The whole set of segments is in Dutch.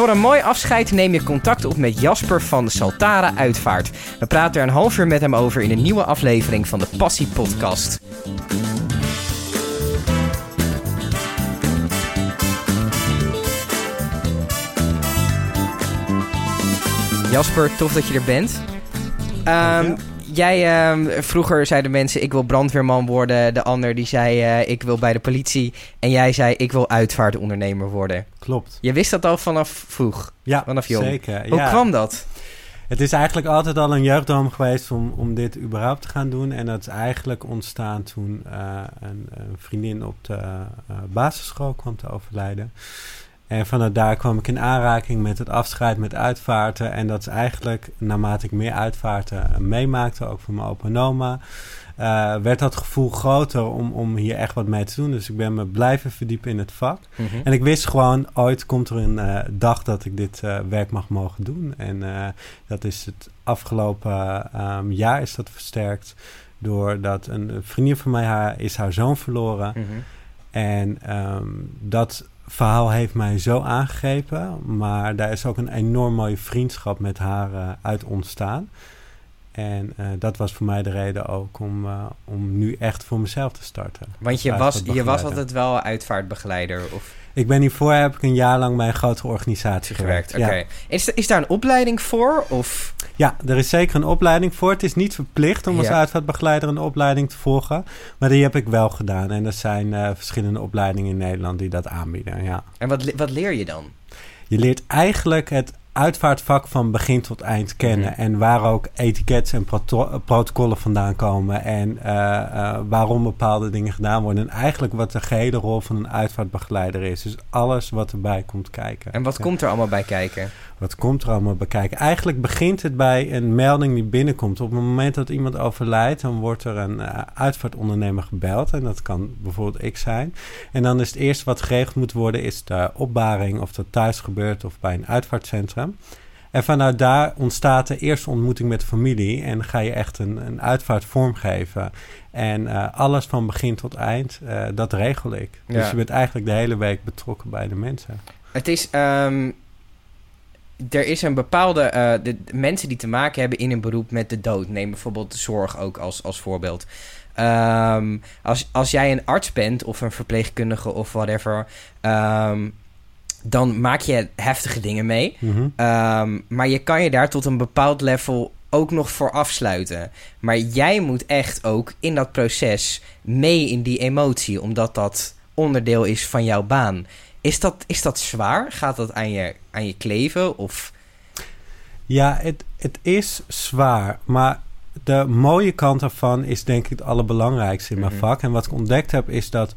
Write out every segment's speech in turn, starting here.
Voor een mooi afscheid neem je contact op met Jasper van de Saltara Uitvaart. We praten er een half uur met hem over in een nieuwe aflevering van de Passie Podcast. Jasper, tof dat je er bent. Um, jij, um, vroeger zeiden mensen ik wil brandweerman worden. De ander die zei uh, ik wil bij de politie. En jij zei ik wil uitvaartondernemer worden. Klopt. Je wist dat al vanaf vroeg? Ja, vanaf jong. zeker. Hoe ja. kwam dat? Het is eigenlijk altijd al een jeugddroom geweest om, om dit überhaupt te gaan doen. En dat is eigenlijk ontstaan toen uh, een, een, vriendin op de uh, basisschool kwam te overlijden. En vanuit daar kwam ik in aanraking met het afscheid met uitvaarten. En dat is eigenlijk, naarmate ik meer uitvaarten meemaakte, ook van mijn opa en oma, uh, werd dat gevoel groter om, om hier echt wat mee te doen. Dus ik ben me blijven verdiepen in het vak. Mm -hmm. En ik wist gewoon, ooit komt er een uh, dag dat ik dit uh, werk mag mogen doen. En dat is het afgelopen um, jaar is dat versterkt. Doordat een vriendin van mij haar, is haar zoon verloren. Mm -hmm. En um, dat verhaal heeft mij zo aangegrepen. Maar daar is ook een enorm mooie vriendschap met haar uh, uit ontstaan. En uh, dat was voor mij de reden ook om, uh, om nu echt voor mezelf te starten. Want je was, je was altijd wel uitvaartbegeleider? Of? Ik ben hiervoor heb ik een jaar lang bij een grotere organisatie gewerkt. Okay. Ja. Is, is daar een opleiding voor? Of? Ja, er is zeker een opleiding voor. Het is niet verplicht om als ja. uitvaartbegeleider een opleiding te volgen. Maar die heb ik wel gedaan. En er zijn uh, verschillende opleidingen in Nederland die dat aanbieden. Ja. En wat, wat leer je dan? Je leert eigenlijk het uitvaartvak van begin tot eind kennen. Mm -hmm. En waar ook etiketten en proto protocollen vandaan komen. En uh, uh, waarom bepaalde dingen gedaan worden. En eigenlijk wat de gehele rol van een uitvaartbegeleider is. Dus alles wat erbij komt kijken. En wat ja. komt er allemaal bij kijken? Wat komt er allemaal bij kijken? Eigenlijk begint het bij een melding die binnenkomt. Op het moment dat iemand overlijdt, dan wordt er een uh, uitvaartondernemer gebeld. En dat kan bijvoorbeeld ik zijn. En dan is het eerste wat geregeld moet worden, is de opbaring. Of dat thuis gebeurt of bij een uitvaartcentrum. En vanuit daar ontstaat de eerste ontmoeting met de familie. En ga je echt een, een uitvaart vormgeven. En uh, alles van begin tot eind, uh, dat regel ik. Ja. Dus je bent eigenlijk de hele week betrokken bij de mensen. Het is... Um, er is een bepaalde... Uh, de, de mensen die te maken hebben in een beroep met de dood. Neem bijvoorbeeld de zorg ook als, als voorbeeld. Um, als, als jij een arts bent of een verpleegkundige of whatever... Um, dan maak je heftige dingen mee. Mm -hmm. um, maar je kan je daar tot een bepaald level ook nog voor afsluiten. Maar jij moet echt ook in dat proces mee in die emotie, omdat dat onderdeel is van jouw baan. Is dat, is dat zwaar? Gaat dat aan je, aan je kleven? Of... Ja, het, het is zwaar. Maar de mooie kant daarvan is denk ik het allerbelangrijkste in mijn mm -hmm. vak. En wat ik ontdekt heb is dat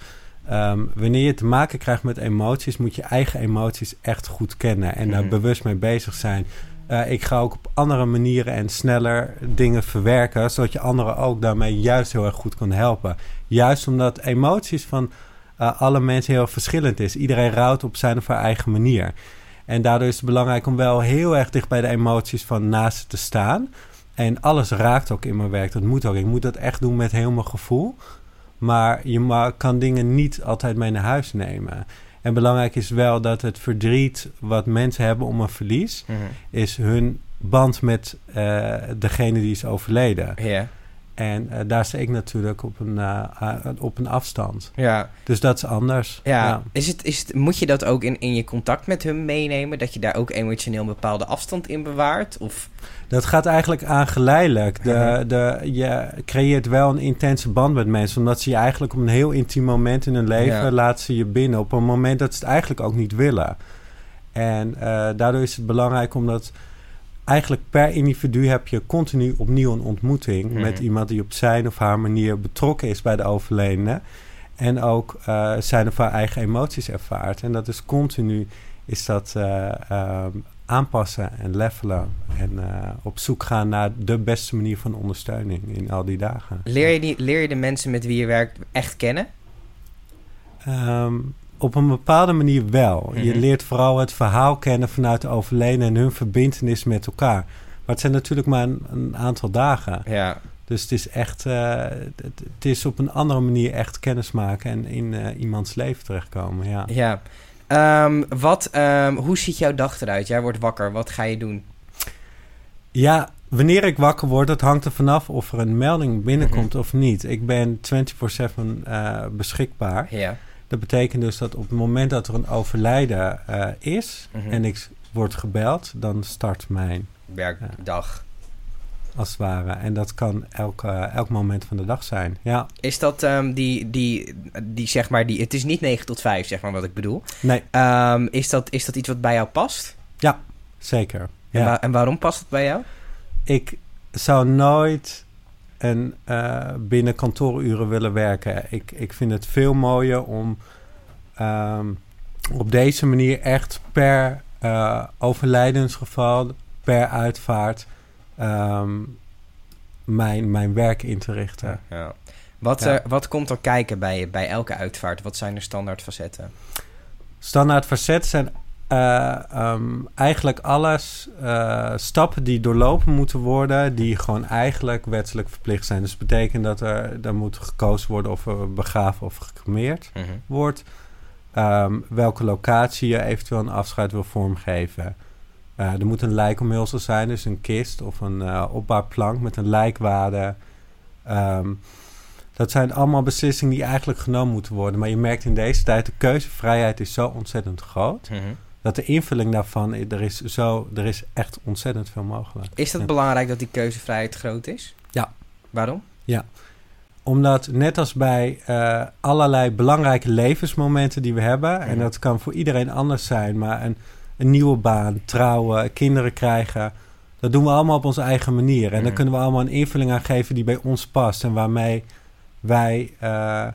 Um, wanneer je te maken krijgt met emoties, moet je eigen emoties echt goed kennen en mm. daar bewust mee bezig zijn. Uh, ik ga ook op andere manieren en sneller dingen verwerken, zodat je anderen ook daarmee juist heel erg goed kan helpen. Juist omdat emoties van uh, alle mensen heel verschillend is. Iedereen rouwt op zijn of haar eigen manier. En daardoor is het belangrijk om wel heel erg dicht bij de emoties van naast te staan. En alles raakt ook in mijn werk. Dat moet ook. Ik moet dat echt doen met heel mijn gevoel. Maar je kan dingen niet altijd mee naar huis nemen. En belangrijk is wel dat het verdriet wat mensen hebben om een verlies... Mm -hmm. is hun band met uh, degene die is overleden. Yeah. En uh, daar sta ik natuurlijk op een, uh, op een afstand. Ja. Dus dat is anders. Ja. ja. Is het, is het, moet je dat ook in, in je contact met hun meenemen? Dat je daar ook emotioneel een bepaalde afstand in bewaart? Of... Dat gaat eigenlijk aangeleidelijk. De, de, je creëert wel een intense band met mensen. Omdat ze je eigenlijk op een heel intiem moment in hun leven... Ja. laten ze je binnen. Op een moment dat ze het eigenlijk ook niet willen. En daardoor is het belangrijk omdat eigenlijk per individu heb je continu opnieuw een ontmoeting mm. met iemand die op zijn of haar manier betrokken is bij de overledene. En ook uh, zijn of haar eigen emoties ervaart. En dat is continu is dat uh, uh, aanpassen en levelen. En op zoek gaan naar de beste manier van ondersteuning in al die dagen. Leer je, die, leer je de mensen met wie je werkt echt kennen? Um, op een bepaalde manier wel. Mm -hmm. Je leert vooral het verhaal kennen vanuit de overledene en hun verbindenis met elkaar. Maar het zijn natuurlijk maar een, een aantal dagen. Ja. Dus het is echt, uh, het, het, is op een andere manier echt kennis maken en in uh, iemands leven terechtkomen. Ja. ja. Ehm, wat, ehm, hoe ziet jouw dag eruit? Jij wordt wakker. Wat ga je doen? Ja, wanneer ik wakker word, dat hangt er vanaf of er een melding binnenkomt Mhm. of niet. Ik ben 24/7 eh, beschikbaar. Ja. Dat betekent dus dat op het moment dat er een overlijden eh, is Mhm. en ik word gebeld, dan start mijn, Werkdag. als het ware. En dat kan elk, eh, elk moment van de dag zijn. Ja, Is dat ehm, die, die, die, zeg maar, die... Het is niet 9 tot 5, zeg maar, wat ik bedoel. nee, Ehm, is, dat, is dat iets wat bij jou past? zeker. En, Ja. wa- en waarom past het bij jou? Ik zou nooit een, eh, binnen kantooruren willen werken. Ik, ik vind het veel mooier om ehm, op deze manier echt per eh, overlijdensgeval, per uitvaart, ehm, mijn, mijn werk in te richten. Ja. Wat, Ja. er- wat komt er kijken bij, bij elke uitvaart? Wat zijn er standaard facetten? Standaard facet zijn eh, ehm, eigenlijk alles eh, stappen die doorlopen moeten worden, die gewoon eigenlijk wettelijk verplicht zijn. Dus dat betekent dat er, er moet gekozen worden of er begraven of gecremeerd wordt. Ehm, welke locatie je eventueel een afscheid wil vormgeven. Eh, er moet een lijkomhulsel zijn, dus een kist of een opbaarplank met een lijkwade. Ehm, dat zijn allemaal beslissingen die eigenlijk genomen moeten worden. Maar je merkt in deze tijd, de keuzevrijheid is zo ontzettend groot. Dat de invulling daarvan, er is, zo, er is echt ontzettend veel mogelijk. Is Ja. belangrijk dat die keuzevrijheid groot is? Ja. Waarom? Omdat net als bij eh, allerlei belangrijke levensmomenten die we hebben, en dat kan voor iedereen anders zijn, maar een, een nieuwe baan, trouwen, kinderen krijgen, dat doen we allemaal op onze eigen manier. En dan kunnen we allemaal een invulling aan geven die bij ons past en waarmee wij eh,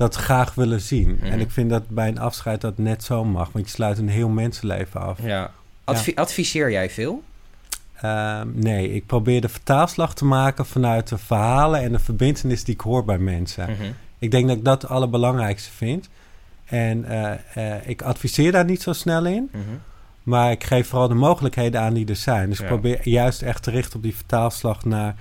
dat graag willen zien. Mhm. En ik vind dat bij een afscheid dat net zo mag, want je sluit een heel mensenleven af. Ja. Advi- Adviseer jij veel? Ehm, nee, ik probeer de vertaalslag te maken vanuit de verhalen en de verbindenis die ik hoor bij mensen. Mhm. Ik denk dat ik dat het allerbelangrijkste vind. En eh, eh, ik adviseer daar niet zo snel in. Mhm. Maar ik geef vooral de mogelijkheden aan die er zijn. Dus Ja. ik probeer juist echt te richten op die vertaalslag naar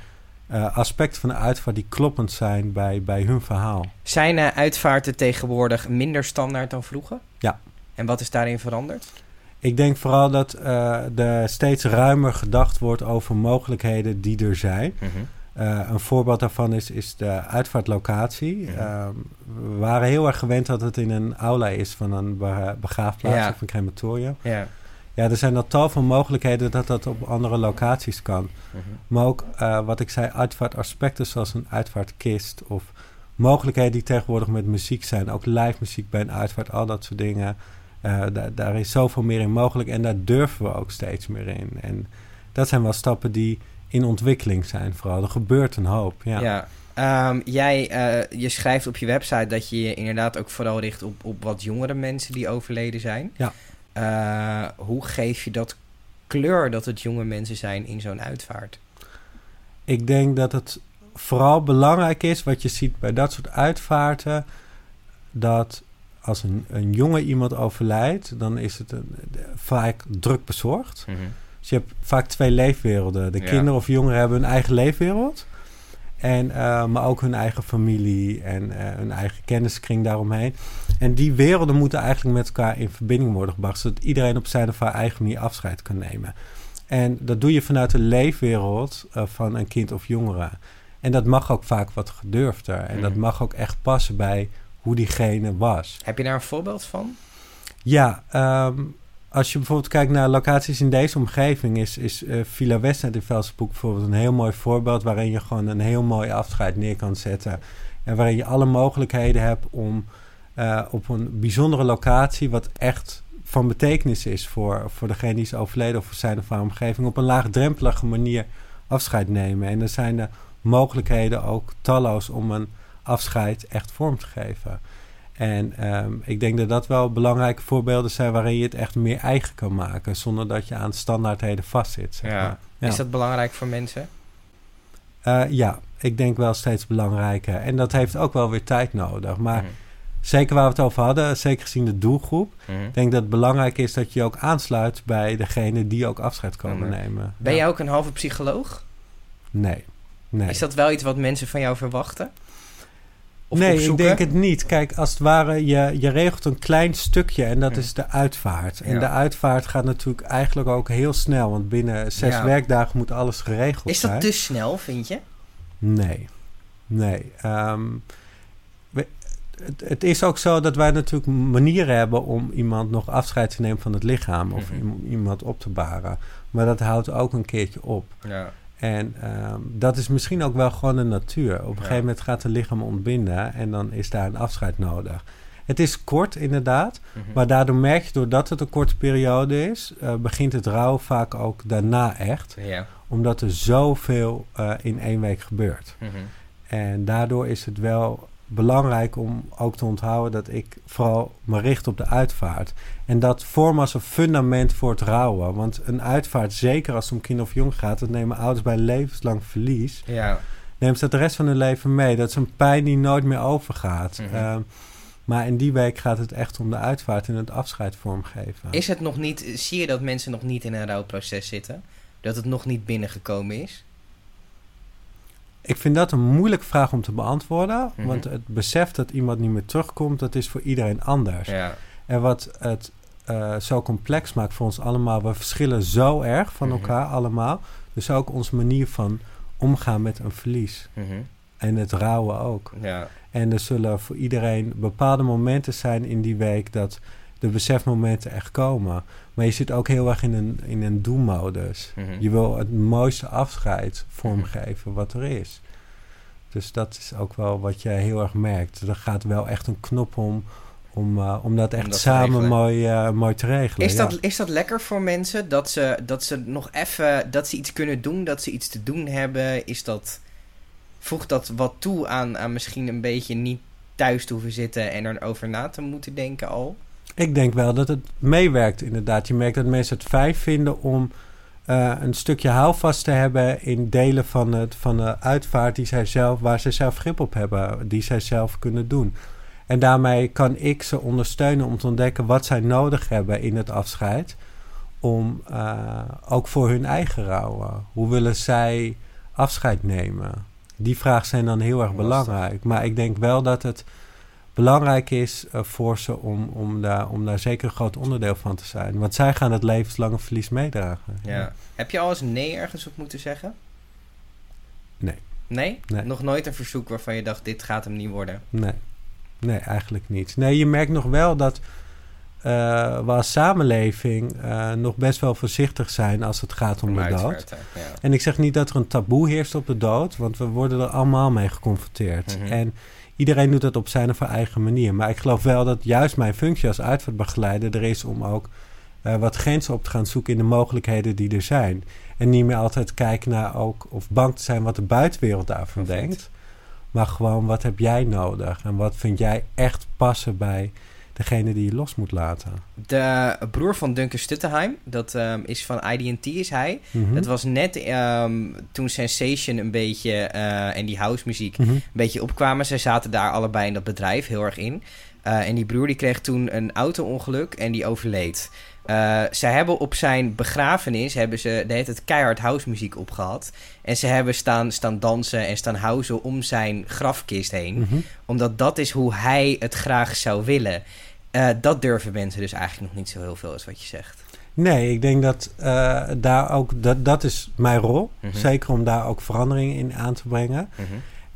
eh, aspecten van de uitvaart die kloppend zijn bij, bij hun verhaal. Zijn eh, uitvaarten tegenwoordig minder standaard dan vroeger? Ja. En wat is daarin veranderd? Ik denk vooral dat eh, er steeds ruimer gedacht wordt over mogelijkheden die er zijn. Eh, een voorbeeld daarvan is, is de uitvaartlocatie. Ja. Ehm, we waren heel erg gewend dat het in een aula is van een be- begraafplaats Ja. of een crematorium. Ja. Ja, er zijn al tal van mogelijkheden dat dat op andere locaties kan. Mhm. Maar ook eh, wat ik zei, uitvaartaspecten zoals een uitvaartkist of mogelijkheden die tegenwoordig met muziek zijn. Ook live muziek bij een uitvaart, al dat soort dingen. Eh, daar, daar is zoveel meer in mogelijk en daar durven we ook steeds meer in. En dat zijn wel stappen die in ontwikkeling zijn vooral. Er gebeurt een hoop, ja. Ja. Ehm, jij, eh, je schrijft op je website dat je je inderdaad ook vooral richt op, op wat jongere mensen die overleden zijn. Ja. Eh, hoe geef je dat kleur dat het jonge mensen zijn in zo'n uitvaart? Ik denk dat het vooral belangrijk is, wat je ziet bij dat soort uitvaarten, dat als een, een jonge iemand overlijdt, dan is het een, vaak druk bezorgd. Dus je hebt vaak twee leefwerelden. De Ja. kinderen of jongeren hebben hun eigen leefwereld. En, eh, maar ook hun eigen familie en eh, hun eigen kenniskring daaromheen. En die werelden moeten eigenlijk met elkaar in verbinding worden gebracht. Zodat iedereen op zijn of haar eigen manier afscheid kan nemen. En dat doe je vanuit de leefwereld eh, van een kind of jongere. En dat mag ook vaak wat gedurfder. En dat Mhm. mag ook echt passen bij hoe diegene was. Heb je daar een voorbeeld van? Ja, ehm, als je bijvoorbeeld kijkt naar locaties in deze omgeving, is, is eh, Villa Westend in Velsenbroek bijvoorbeeld een heel mooi voorbeeld waarin je gewoon een heel mooi afscheid neer kan zetten. En waarin je alle mogelijkheden hebt om eh, op een bijzondere locatie, wat echt van betekenis is voor, voor degene die is overleden of voor zijn of haar omgeving, op een laagdrempelige manier afscheid nemen. En er zijn de mogelijkheden ook talloos om een afscheid echt vorm te geven. En ehm, ik denk dat dat wel belangrijke voorbeelden zijn waarin je het echt meer eigen kan maken, zonder dat je aan standaardheden vastzit. Zeg Ja. maar. Ja. Is dat belangrijk voor mensen? Eh, ja, ik denk wel steeds belangrijker. En dat heeft ook wel weer tijd nodig. Maar Mhm. zeker waar we het over hadden, zeker gezien de doelgroep, Mhm. ik denk dat het belangrijk is dat je ook aansluit bij degene die ook afscheid komen Mhm. nemen. Ben Ja. jij ook een halve psycholoog? Nee. nee. Is dat wel iets wat mensen van jou verwachten? Of nee, opzoeken? ik denk het niet. Kijk, als het ware, je, je regelt een klein stukje en dat is de uitvaart. En Ja. de uitvaart gaat natuurlijk eigenlijk ook heel snel, want binnen zes Ja. werkdagen moet alles geregeld Is zijn. dat te snel, vind je? Nee, nee. Ehm, we- het, het is ook zo dat wij natuurlijk manieren hebben om iemand nog afscheid te nemen van het lichaam of Mhm. iem- iemand op te baren. Maar dat houdt ook een keertje op. Ja. En ehm, dat is misschien ook wel gewoon de natuur. Op een Ja. gegeven moment gaat het lichaam ontbinden en dan is daar een afscheid nodig. Het is kort inderdaad, Mhm. maar daardoor merk je doordat het een korte periode is, eh, begint het rouw vaak ook daarna echt. Ja. Omdat er zoveel eh in één week gebeurt. Mhm. En daardoor is het wel belangrijk om ook te onthouden dat ik vooral me richt op de uitvaart. En dat vorm als een fundament voor het rouwen. Want een uitvaart, zeker als het om kind of jong gaat, dat nemen ouders bij levenslang verlies. Ja. Neemt ze dat de rest van hun leven mee. Dat is een pijn die nooit meer overgaat. Mhm. Ehm, maar in die week gaat het echt om de uitvaart en het afscheid vormgeven. Is het nog niet, zie je dat mensen nog niet in een rouwproces zitten? Dat het nog niet binnengekomen is? Ik vind dat een moeilijke vraag om te beantwoorden. Mhm. Want het besef dat iemand niet meer terugkomt, dat is voor iedereen anders. Ja. En wat het eh, zo complex maakt voor ons allemaal, we verschillen zo erg van Mhm. elkaar allemaal. Dus ook onze manier van omgaan met een verlies. Mhm. En het rouwen ook. Ja. En er zullen voor iedereen bepaalde momenten zijn in die week dat de besefmomenten echt komen. Maar je zit ook heel erg in een, in een doelmodus. Mhm. Je wil het mooiste afscheid vormgeven wat er is. Dus dat is ook wel wat je heel erg merkt. Er gaat wel echt een knop om om, eh, om dat echt dat samen mooi, eh, mooi te regelen. Is ja. dat, is dat lekker voor mensen? Dat ze, dat ze nog even, dat ze iets kunnen doen, dat ze iets te doen hebben? Is dat, voegt dat wat toe aan, aan misschien een beetje niet thuis te hoeven zitten en erover na te moeten denken al? Ik denk wel dat het meewerkt inderdaad. Je merkt dat mensen het fijn vinden om eh, een stukje houvast te hebben in delen van, het, van de uitvaart die zij zelf, waar zij zelf grip op hebben, die zij zelf kunnen doen. En daarmee kan ik ze ondersteunen om te ontdekken wat zij nodig hebben in het afscheid. Om eh, ook voor hun eigen rouwen. Hoe willen zij afscheid nemen? Die vragen zijn dan heel erg belangrijk. Maar ik denk wel dat het belangrijk is eh, voor ze om, om, daar, om daar zeker een groot onderdeel van te zijn. Want zij gaan het levenslange verlies meedragen. Ja. Heb je al eens nee ergens op moeten zeggen? Nee. Nee? Nee. Nog nooit een verzoek waarvan je dacht, dit gaat hem niet worden? Nee. Nee, eigenlijk niet. Nee, je merkt nog wel dat eh, we als samenleving eh, nog best wel voorzichtig zijn als het gaat om, de dood. Ja. En ik zeg niet dat er een taboe heerst op de dood, want we worden er allemaal mee geconfronteerd. Mhm. En iedereen doet dat op zijn of haar eigen manier. Maar ik geloof wel dat juist mijn functie als uitvaartbegeleider er is om ook eh, wat grenzen op te gaan zoeken in de mogelijkheden die er zijn. En niet meer altijd kijken naar ook of bang te zijn wat de buitenwereld daarvan denkt. Maar gewoon wat heb jij nodig en wat vind jij echt passen bij degene die je los moet laten. De broer van Duncan Stuttenheim, dat ehm, is van IDT, is hij. Mhm. Het was net ehm, toen Sensation een beetje eh, en die house muziek Mhm. een beetje opkwamen. Zij zaten daar allebei in dat bedrijf heel erg in. Eh, en die broer die kreeg toen een auto-ongeluk en die overleed. Eh, zij hebben op zijn begrafenis hebben ze de tijd keihard house muziek opgehad. En ze hebben staan, staan dansen en staan housen om zijn grafkist heen. Mhm. Omdat dat is hoe hij het graag zou willen. Eh, dat durven mensen dus eigenlijk nog niet zo heel veel, is wat je zegt. Nee, ik denk dat eh, daar ook, dat, dat is mijn rol. Mhm. Zeker om daar ook verandering in aan te brengen. Mhm.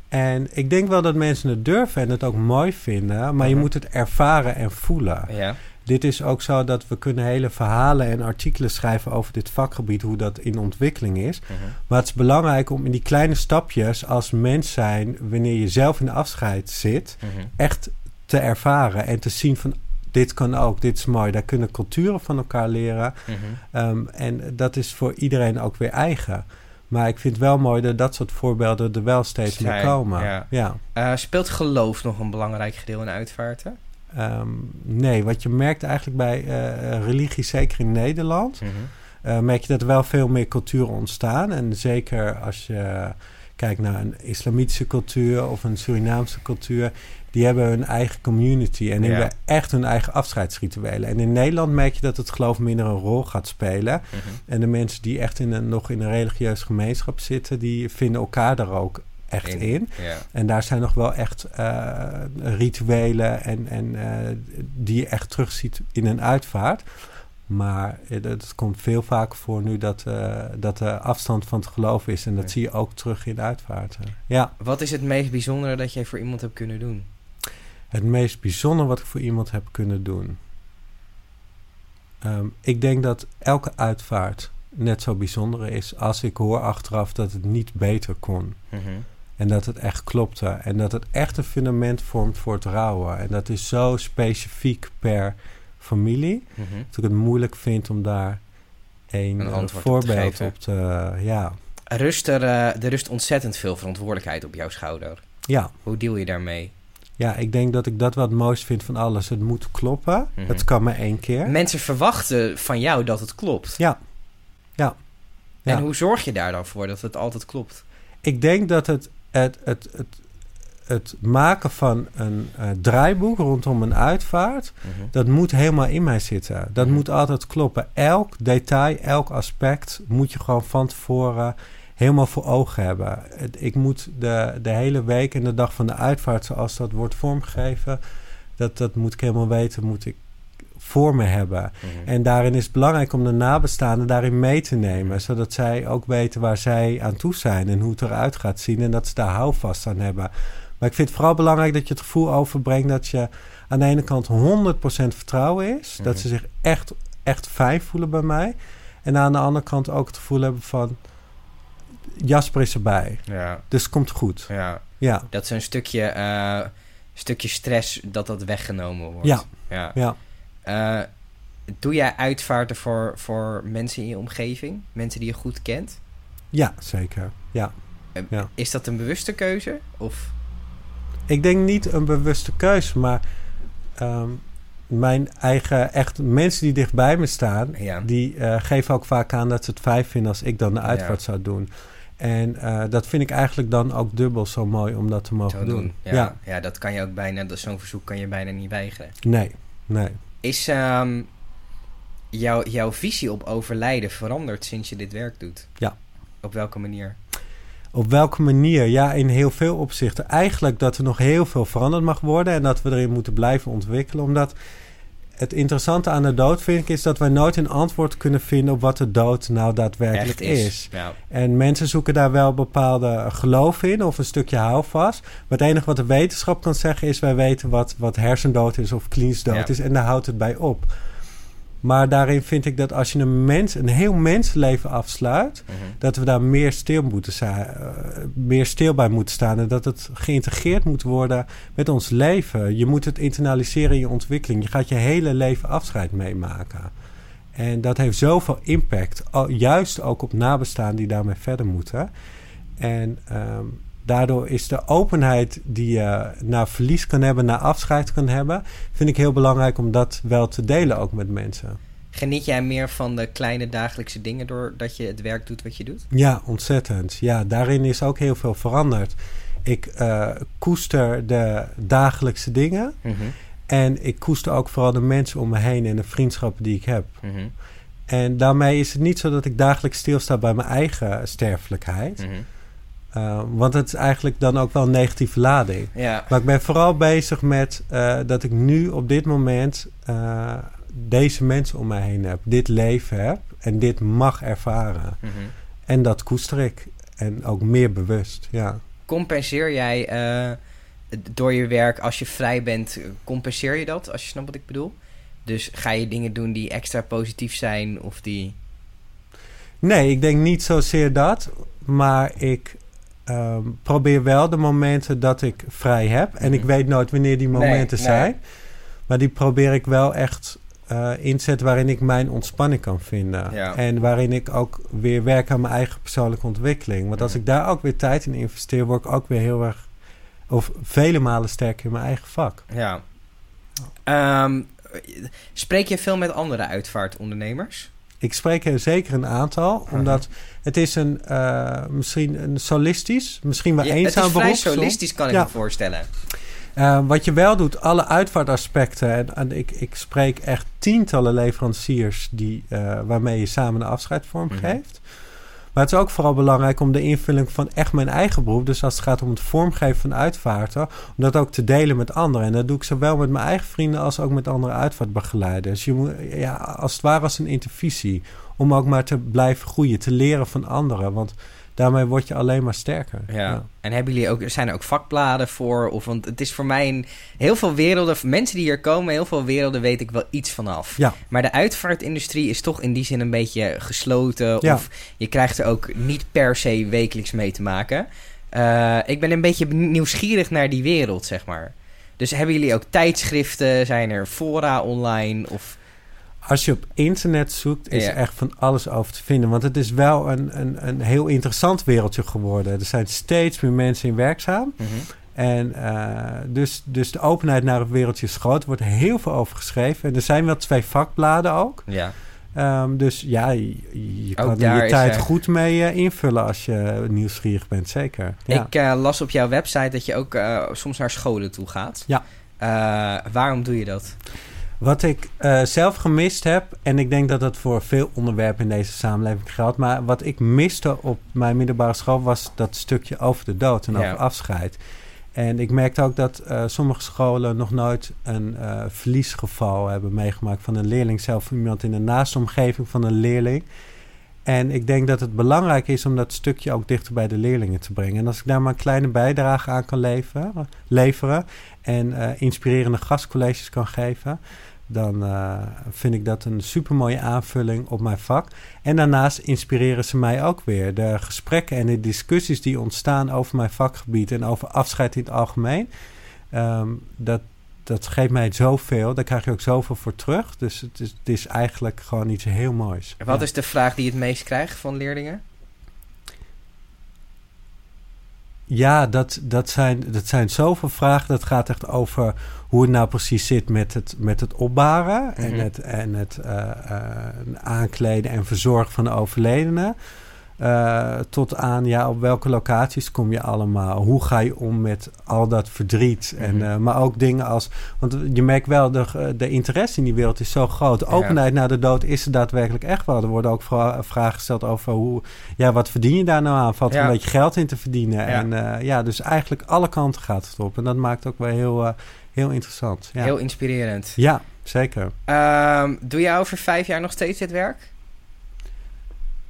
En ik denk wel dat mensen het durven en het ook mooi vinden, maar je Mhm. moet het ervaren en voelen. Ja. Dit is ook zo dat we kunnen hele verhalen en artikelen schrijven over dit vakgebied, hoe dat in ontwikkeling is. Maar het is belangrijk om in die kleine stapjes als mens zijn, wanneer je zelf in de afscheid zit, echt te ervaren en te zien van dit kan ook, dit is mooi. Daar kunnen culturen van elkaar leren. Mhm. Ehm, en dat is voor iedereen ook weer eigen. Maar ik vind het wel mooi dat dat soort voorbeelden er wel steeds meer komen. ja. ja. Eh, speelt geloof nog een belangrijk gedeelte in uitvaarten? Ehm, nee, wat je merkt eigenlijk bij eh, religie, zeker in Nederland, eh, merk je dat er wel veel meer culturen ontstaan. En zeker als je kijkt naar een islamitische cultuur of een Surinaamse cultuur, die hebben hun eigen community en die Ja. hebben echt hun eigen afscheidsrituelen. En in Nederland merk je dat het geloof minder een rol gaat spelen. Mhm. En de mensen die echt in een, nog in een religieuze gemeenschap zitten, die vinden elkaar daar ook echt In- in. Ja. En daar zijn nog wel echt eh, rituelen en, en eh, die je echt terugziet in een uitvaart. Maar het, het komt veel vaker voor nu dat, eh, dat de afstand van het geloof is. En dat Ja. zie je ook terug in de uitvaarten. Ja, Wat is het meest bijzondere dat jij voor iemand hebt kunnen doen? Het meest bijzondere wat ik voor iemand heb kunnen doen. Ehm, ik denk dat elke uitvaart net zo bijzonder is als ik hoor achteraf dat het niet beter kon. Mhm. En dat het echt klopte. En dat het echt een fundament vormt voor het rouwen. En dat is zo specifiek per familie. Mhm. Dat ik het moeilijk vind om daar een, Een eh, antwoord op te voorbeeld op te... ja. Er rust er, eh, er rust ontzettend veel verantwoordelijkheid op jouw schouder. ja. Hoe deal je daarmee? Ja, ik denk dat ik dat wat mooist vind van alles. Het moet kloppen. Mhm. Het kan maar één keer. Mensen verwachten van jou dat het klopt. Ja. Ja. En hoe zorg je daar dan voor dat het altijd klopt? Ik denk dat het, het, het, het, het maken van een eh, draaiboek rondom een uitvaart... Mhm. Dat moet helemaal in mij zitten. Dat Mhm. moet altijd kloppen. Elk detail, elk aspect moet je gewoon van tevoren helemaal voor ogen hebben. Het- Ik moet de, de hele week en de dag van de uitvaart, zoals dat wordt vormgegeven, dat, dat moet ik helemaal weten, moet ik voor me hebben. Mhm. En daarin is het belangrijk om de nabestaanden daarin mee te nemen, zodat zij ook weten waar zij aan toe zijn en hoe het eruit gaat zien en dat ze daar houvast aan hebben. Maar ik vind het vooral belangrijk dat je het gevoel overbrengt dat je aan de ene kant 100% vertrouwen is, dat Mhm. ze zich echt, echt fijn voelen bij mij. En aan de andere kant ook het gevoel hebben van Jasper is erbij, Ja, dus het komt goed. ja. Ja, Dat zo'n stukje, eh, stukje stress, dat dat weggenomen wordt. Ja. ja. ja. Eh, doe jij uitvaarten voor, voor mensen in je omgeving? Mensen die je goed kent? ja zeker. Ja. Is dat een bewuste keuze? Of... Ik denk niet een bewuste keuze, maar ehm, mijn eigen, echt mensen die dichtbij me staan, Ja. die eh, geven ook vaak aan dat ze het fijn vinden als ik dan de uitvaart zou doen. En eh, dat vind ik eigenlijk dan ook dubbel zo mooi om dat te mogen Zo doen. doen. Ja. ja. dat kan je ook bijna, dat- zo'n verzoek kan je bijna niet weigeren. Nee, nee. Is ehm, jouw, jouw visie op overlijden veranderd sinds je dit werk doet? Ja. Op welke manier? Op welke manier? Ja, in heel veel opzichten. Eigenlijk dat er nog heel veel veranderd mag worden en dat we erin moeten blijven ontwikkelen. Omdat het interessante aan de dood, vind ik, is dat wij nooit een antwoord kunnen vinden op wat de dood nou daadwerkelijk Echt is. is. Ja. En mensen zoeken daar wel bepaalde geloof in of een stukje houvast. Maar het enige wat de wetenschap kan zeggen is: wij weten wat, wat hersendood is of klinisch dood Ja. is. En daar houdt het bij op. Maar daarin vind ik dat als je een mens, een heel mensenleven afsluit, Mhm. dat we daar meer stil, moeten zijn, eh, meer stil bij moeten staan. En dat het geïntegreerd moet worden met ons leven. Je moet het internaliseren in je ontwikkeling. Je gaat je hele leven afscheid meemaken. En dat heeft zoveel impact. al- Juist ook op nabestaanden die daarmee verder moeten. En ehm, daardoor is de openheid die je naar verlies kan hebben, naar afscheid kan hebben, vind ik heel belangrijk om dat wel te delen ook met mensen. Geniet jij meer van de kleine dagelijkse dingen doordat je het werk doet wat je doet? Ja, ontzettend. Ja, daarin is ook heel veel veranderd. Ik eh, koester de dagelijkse dingen. Mhm. En ik koester ook vooral de mensen om me heen en de vriendschappen die ik heb. Mhm. En daarmee is het niet zo dat ik dagelijks stilsta bij mijn eigen sterfelijkheid. Mhm. Uh, want het is eigenlijk dan ook wel een negatieve lading. Ja. Maar ik ben vooral bezig met uh, dat ik nu op dit moment uh, deze mensen om mij heen heb. Dit leven heb en dit mag ervaren. Mhm. En dat koester ik. En ook meer bewust, ja. Compenseer jij eh, door je werk, als je vrij bent, compenseer je dat? Als je snapt wat ik bedoel? Dus ga je dingen doen die extra positief zijn of die... Nee, ik denk niet zozeer dat. Maar ik um, probeer wel de momenten dat ik vrij heb. En ik weet nooit wanneer die momenten nee, zijn. nee. Maar die probeer ik wel echt uh, inzetten waarin ik mijn ontspanning kan vinden. Ja. En waarin ik ook weer werk aan mijn eigen persoonlijke ontwikkeling. Want als Mhm. ik daar ook weer tijd in investeer, word ik ook weer heel erg... of vele malen sterker in mijn eigen vak. Ja. Um, spreek je veel met andere uitvaartondernemers? Ik spreek er zeker een aantal, omdat het is een uh, misschien een solistisch, misschien wel ja, eenzaam beroep. Het is vrij solistisch, kan ik ja. me voorstellen. Uh, wat je wel doet, alle uitvaartaspecten. En, en ik, ik, spreek echt tientallen leveranciers die, uh, waarmee je samen een afscheid vormgeeft. Mm -hmm. Maar het is ook vooral belangrijk om de invulling van echt mijn eigen beroep, dus als het gaat om het vormgeven van uitvaarten, om dat ook te delen met anderen. En dat doe ik zowel met mijn eigen vrienden als ook met andere uitvaartbegeleiders. Je moet, ja, als het ware als een intervisie, om ook maar te blijven groeien, te leren van anderen. Want daarmee word je alleen maar sterker. Ja. En hebben jullie ook, zijn er ook vakbladen voor? Of, want het is voor mij een, heel veel werelden, mensen die hier komen, heel veel werelden weet ik wel iets vanaf. Ja. Maar de uitvaartindustrie is toch in die zin een beetje gesloten. Ja. Of je krijgt er ook niet per se wekelijks mee te maken. Uh, ik ben een beetje nieuwsgierig naar die wereld, zeg maar. Dus hebben jullie ook tijdschriften? Zijn er fora online? Of als je op internet zoekt, is Ja. er echt van alles over te vinden. Want het is wel een, een, een heel interessant wereldje geworden. Er zijn steeds meer mensen in werkzaam. En uh, dus, dus de openheid naar het wereldje is groot. Er wordt heel veel over geschreven. En er zijn wel twee vakbladen ook. Ja. Um, dus ja, je, je kan je tijd er- goed mee uh, invullen als je nieuwsgierig bent, zeker. Ja. Ik eh, las op jouw website dat je ook eh, soms naar scholen toe gaat. Ja. Eh, waarom doe je dat? Wat ik uh, zelf gemist heb, en ik denk dat dat voor veel onderwerpen in deze samenleving geldt, maar wat ik miste op mijn middelbare school was dat stukje over de dood en Ja. over afscheid. En ik merkte ook dat uh, sommige scholen nog nooit een uh, verliesgeval hebben meegemaakt van een leerling, zelf iemand in de naaste omgeving van een leerling. En ik denk dat het belangrijk is om dat stukje ook dichter bij de leerlingen te brengen. En als ik daar maar een kleine bijdrage aan kan leveren, en uh, inspirerende gastcolleges kan geven, dan uh, vind ik dat een supermooie aanvulling op mijn vak. En daarnaast inspireren ze mij ook weer. De gesprekken en de discussies die ontstaan over mijn vakgebied en over afscheid in het algemeen, um, dat, dat geeft mij zoveel. Daar krijg je ook zoveel voor terug. Dus het is, het is eigenlijk gewoon iets heel moois. Wat Ja. is de vraag die je het meest krijgt van leerlingen? Ja, dat, dat, zijn, dat zijn zoveel vragen. Dat gaat echt over hoe het nou precies zit met het, met het opbaren en Mhm. het, en het eh, eh, aankleden en verzorgen van de overledene. Eh, tot aan ja, op welke locaties kom je allemaal? Hoe ga je om met al dat verdriet? en, Mhm. eh, maar ook dingen als. Want je merkt wel, de, de interesse in die wereld is zo groot. Ja. openheid naar de dood is er daadwerkelijk echt wel. Er worden ook vra- vragen gesteld over hoe. Ja, wat verdien je daar nou aan? Valt er Ja. een beetje geld in te verdienen? Ja. En eh, ja, dus eigenlijk alle kanten gaat het op. En dat maakt ook wel heel, eh, heel interessant. Ja. Heel inspirerend. ja, zeker. Ehm, doe je over vijf jaar nog steeds dit werk?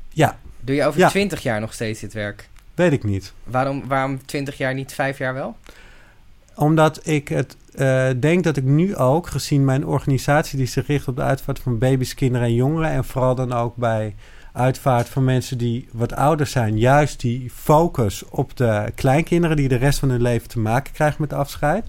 Ja, Doe je over Ja. twintig jaar nog steeds dit werk? weet ik niet. Waarom, waarom twintig jaar niet vijf jaar wel? Omdat ik het eh, denk dat ik nu ook, gezien mijn organisatie die zich richt op de uitvaart van baby's, kinderen en jongeren, en vooral dan ook bij uitvaart van mensen die wat ouder zijn, juist die focus op de kleinkinderen die de rest van hun leven te maken krijgen met afscheid,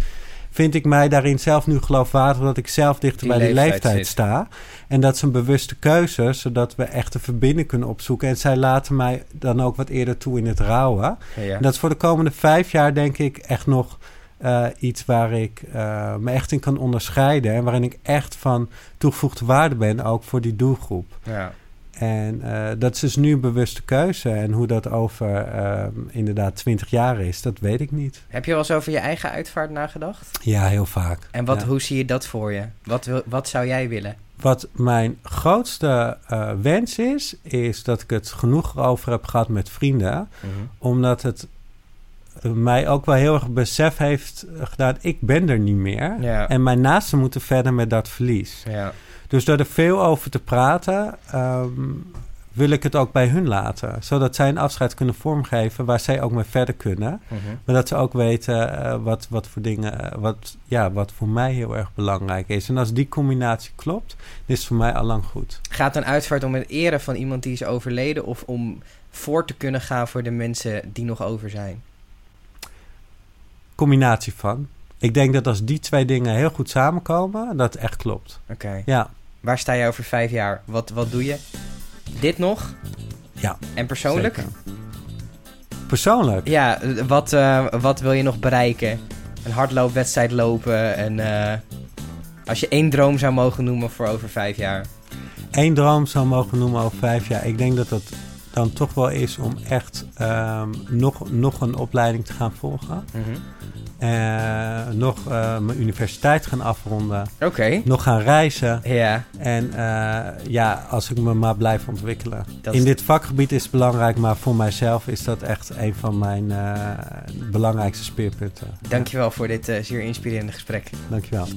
vind ik mij daarin zelf nu geloofwaardig dat ik zelf dichter Die bij die leeftijd sta. En dat is een bewuste keuze, zodat we echt een verbinding kunnen opzoeken. En zij laten mij dan ook wat eerder toe in het rouwen. Ja. En dat is voor de komende vijf jaar denk ik echt nog eh, iets waar ik eh, me echt in kan onderscheiden. En waarin ik echt van toegevoegde waarde ben, ook voor die doelgroep. ja. En eh, dat is dus nu een bewuste keuze. En hoe dat over eh, inderdaad twintig jaar is, dat weet ik niet. Heb je wel eens over je eigen uitvaart nagedacht? Ja, heel vaak. En wat, Ja. hoe zie je dat voor je? Wat, wat zou jij willen? Wat mijn grootste eh, wens is, is dat ik het genoeg over heb gehad met vrienden. Omdat het mij ook wel heel erg besef heeft gedaan, ik ben er niet meer. Ja. En mijn naasten moeten verder met dat verlies. ja. Dus door er veel over te praten, ehm, wil ik het ook bij hun laten. Zodat zij een afscheid kunnen vormgeven waar zij ook mee verder kunnen. Mhm. Maar dat ze ook weten eh, wat, wat voor dingen, eh, wat, ja, wat voor mij heel erg belangrijk is. En als die combinatie klopt, is het voor mij al lang goed. Gaat een uitvaart om het eren van iemand die is overleden... of om voor te kunnen gaan voor de mensen die nog over zijn? Combinatie van. Ik denk dat als die twee dingen heel goed samenkomen, dat echt klopt. Oké. Ja, Waar sta je over vijf jaar? Wat, wat doe je? Dit nog? ja. En persoonlijk? zeker. Persoonlijk? Ja, wat, eh, wat wil je nog bereiken? Een hardloopwedstrijd lopen en... eh, als je één droom zou mogen noemen voor over vijf jaar. Eén droom zou mogen noemen over vijf jaar. Ik denk dat dat dan toch wel is om echt ehm, nog, nog een opleiding te gaan volgen. Mhm. Eh, nog eh, mijn universiteit gaan afronden. Oké. Nog gaan reizen. Ja, En eh, ja, als ik me maar blijf ontwikkelen. Dat In dit vakgebied is het belangrijk, maar voor mijzelf is dat echt een van mijn belangrijkste speerpunten. dankjewel voor dit zeer inspirerende gesprek. Dankjewel.